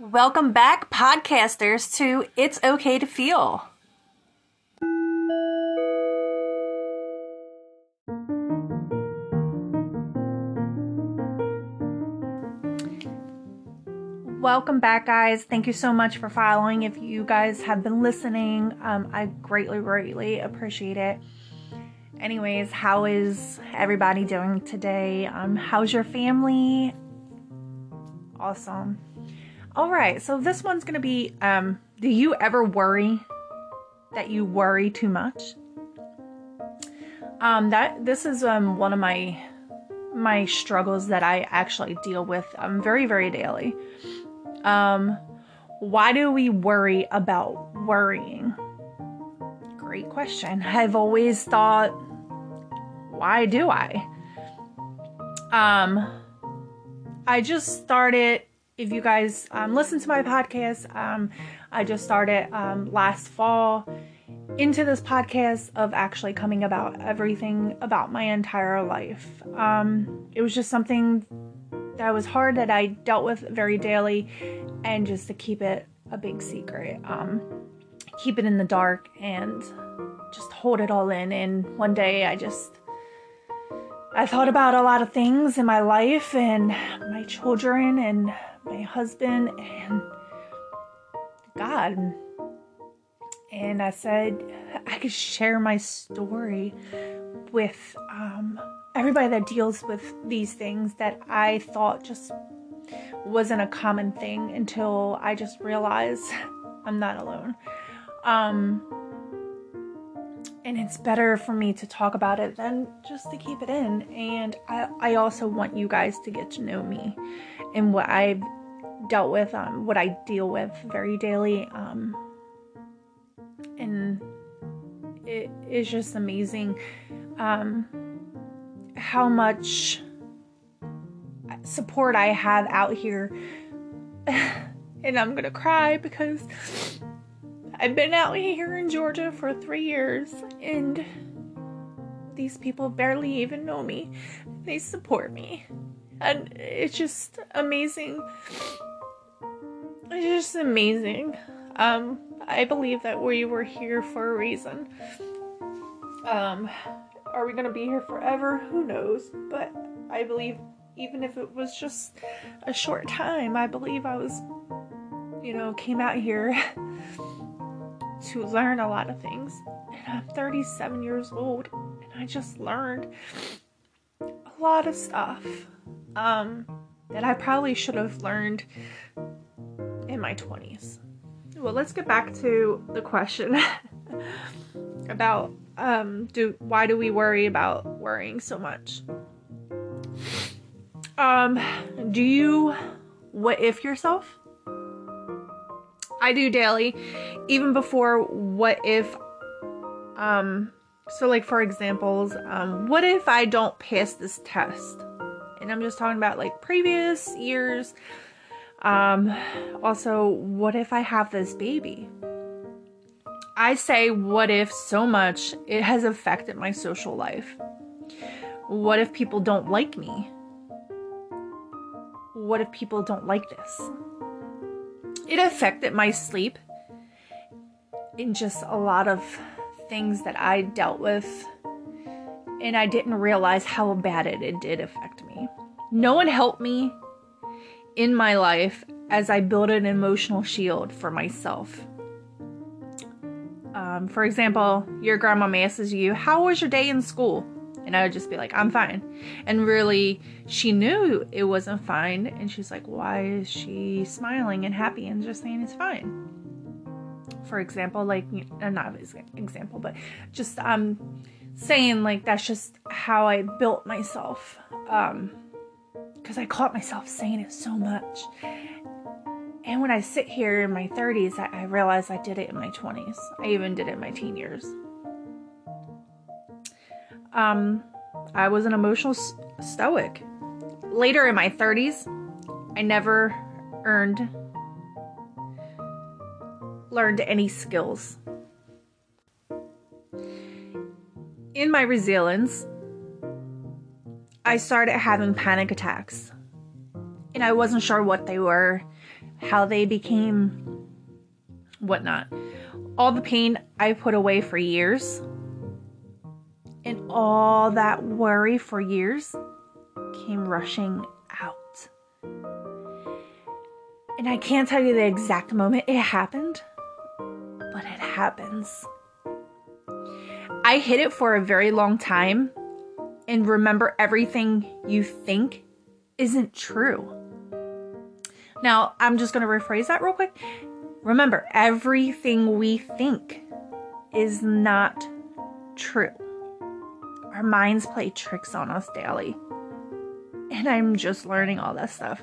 Welcome back, podcasters, to It's Okay to Feel. Welcome back, guys. Thank you so much for following. If you guys have been listening, um, I greatly, greatly appreciate it. Anyways, how is everybody doing today? Um, how's your family? Awesome. All right, so this one's gonna be um, do you ever worry that you worry too much? Um, that this is um one of my my struggles that I actually deal with um very very daily. Um, why do we worry about worrying? Great question. I've always thought, why do I? Um, I just started if you guys um, listen to my podcast, um, I just started um, last fall into this podcast of actually coming about everything about my entire life. Um, it was just something that was hard that I dealt with very daily, and just to keep it a big secret, um, keep it in the dark, and just hold it all in. And one day I just I thought about a lot of things in my life and my children and my husband and God. And I said I could share my story with um, everybody that deals with these things that I thought just wasn't a common thing until I just realized I'm not alone. Um, and it's better for me to talk about it than just to keep it in. And I, I also want you guys to get to know me and what I've dealt with, um, what I deal with very daily. Um, and it is just amazing um, how much support I have out here. and I'm gonna cry because I've been out here in Georgia for three years and these people barely even know me. They support me. And it's just amazing it's just amazing. Um, I believe that we were here for a reason. Um, are we gonna be here forever? Who knows? But I believe even if it was just a short time, I believe I was, you know, came out here to learn a lot of things. And I'm 37 years old, and I just learned a lot of stuff um, that I probably should have learned in my 20s. Well, let's get back to the question about um do why do we worry about worrying so much? Um do you what if yourself? I do daily even before what if um so like for examples, um what if I don't pass this test? And I'm just talking about like previous years um, also, what if I have this baby? I say what if so much it has affected my social life. What if people don't like me? What if people don't like this? It affected my sleep in just a lot of things that I dealt with, and I didn't realize how bad it, it did affect me. No one helped me in my life as I build an emotional shield for myself. Um, for example, your grandma asks you, How was your day in school? And I would just be like, I'm fine. And really, she knew it wasn't fine. And she's like, Why is she smiling and happy and just saying it's fine? For example, like, uh, not example, but just um, saying, like, that's just how I built myself. Um, because I caught myself saying it so much. And when I sit here in my 30s, I, I realize I did it in my 20s. I even did it in my teen years. Um, I was an emotional stoic. Later in my 30s, I never earned learned any skills. In my resilience, I started having panic attacks. And I wasn't sure what they were. how they became whatnot. All the pain I put away for years and all that worry for years came rushing out. And I can't tell you the exact moment it happened, but it happens. I hid it for a very long time and remember everything you think isn't true. Now, I'm just going to rephrase that real quick. Remember, everything we think is not true. Our minds play tricks on us daily. And I'm just learning all that stuff.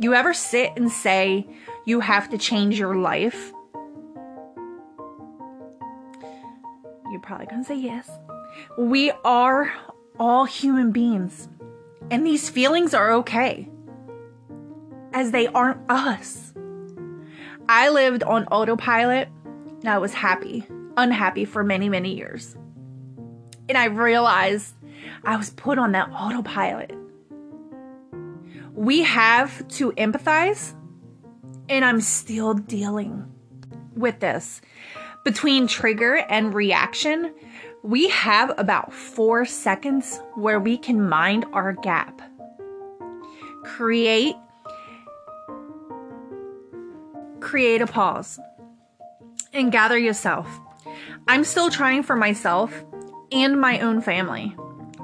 You ever sit and say you have to change your life? You're probably going to say yes. We are all human beings. And these feelings are okay, as they aren't us. I lived on autopilot and I was happy, unhappy for many, many years. And I realized I was put on that autopilot. We have to empathize, and I'm still dealing with this. Between trigger and reaction, we have about four seconds where we can mind our gap. Create create a pause and gather yourself. I'm still trying for myself and my own family.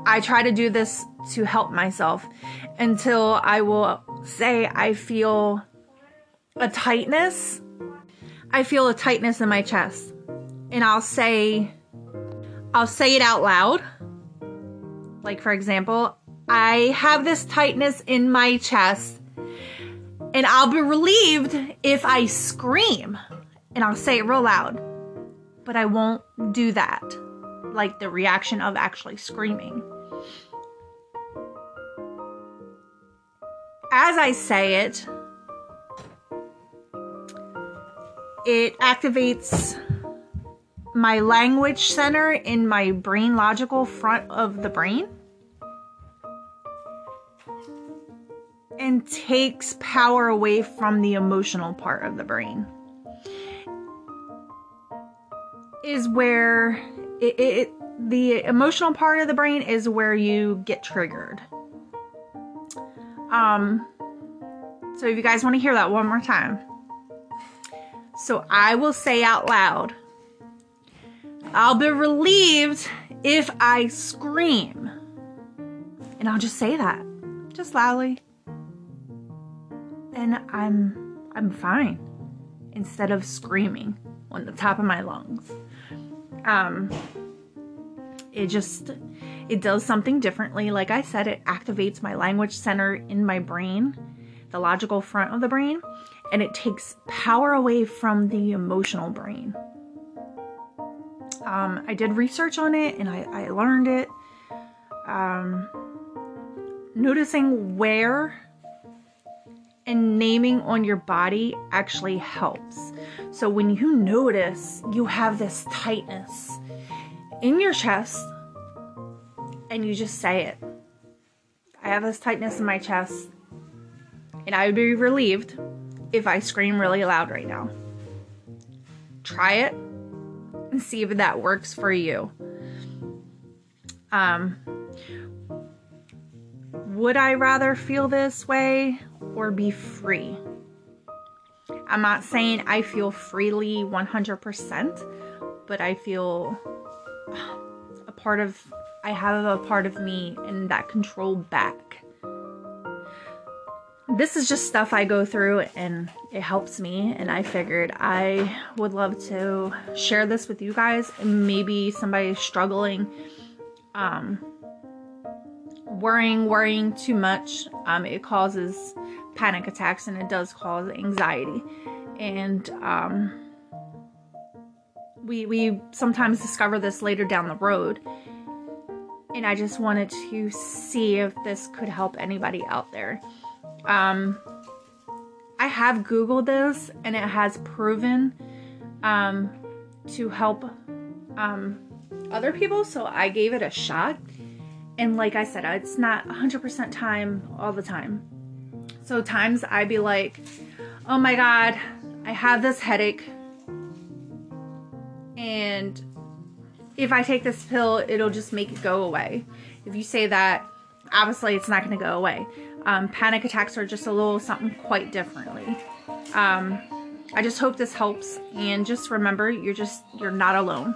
I try to do this to help myself until I will say I feel a tightness. I feel a tightness in my chest. And I'll say I'll say it out loud. Like, for example, I have this tightness in my chest, and I'll be relieved if I scream. And I'll say it real loud. But I won't do that. Like the reaction of actually screaming. As I say it, it activates my language center in my brain logical front of the brain and takes power away from the emotional part of the brain is where it, it, the emotional part of the brain is where you get triggered. Um so if you guys want to hear that one more time. So i will say out loud I'll be relieved if I scream. And I'll just say that, just loudly. And I'm I'm fine instead of screaming on the top of my lungs. Um it just it does something differently. Like I said, it activates my language center in my brain, the logical front of the brain, and it takes power away from the emotional brain. Um, I did research on it and I, I learned it. Um, noticing where and naming on your body actually helps. So when you notice you have this tightness in your chest and you just say it, I have this tightness in my chest and I would be relieved if I scream really loud right now. Try it and see if that works for you. Um, would I rather feel this way or be free? I'm not saying I feel freely 100%, but I feel a part of, I have a part of me and that control back this is just stuff I go through and it helps me. And I figured I would love to share this with you guys. Maybe somebody struggling, um, worrying, worrying too much. Um, it causes panic attacks and it does cause anxiety. And, um, we, we sometimes discover this later down the road. And I just wanted to see if this could help anybody out there. Um, I have Googled this and it has proven um, to help um, other people, so I gave it a shot. And like I said, it's not 100% time all the time. So times I'd be like, oh my God, I have this headache. And if I take this pill, it'll just make it go away. If you say that, obviously it's not going to go away. Um, panic attacks are just a little something quite differently. Um, I just hope this helps. And just remember, you're just, you're not alone.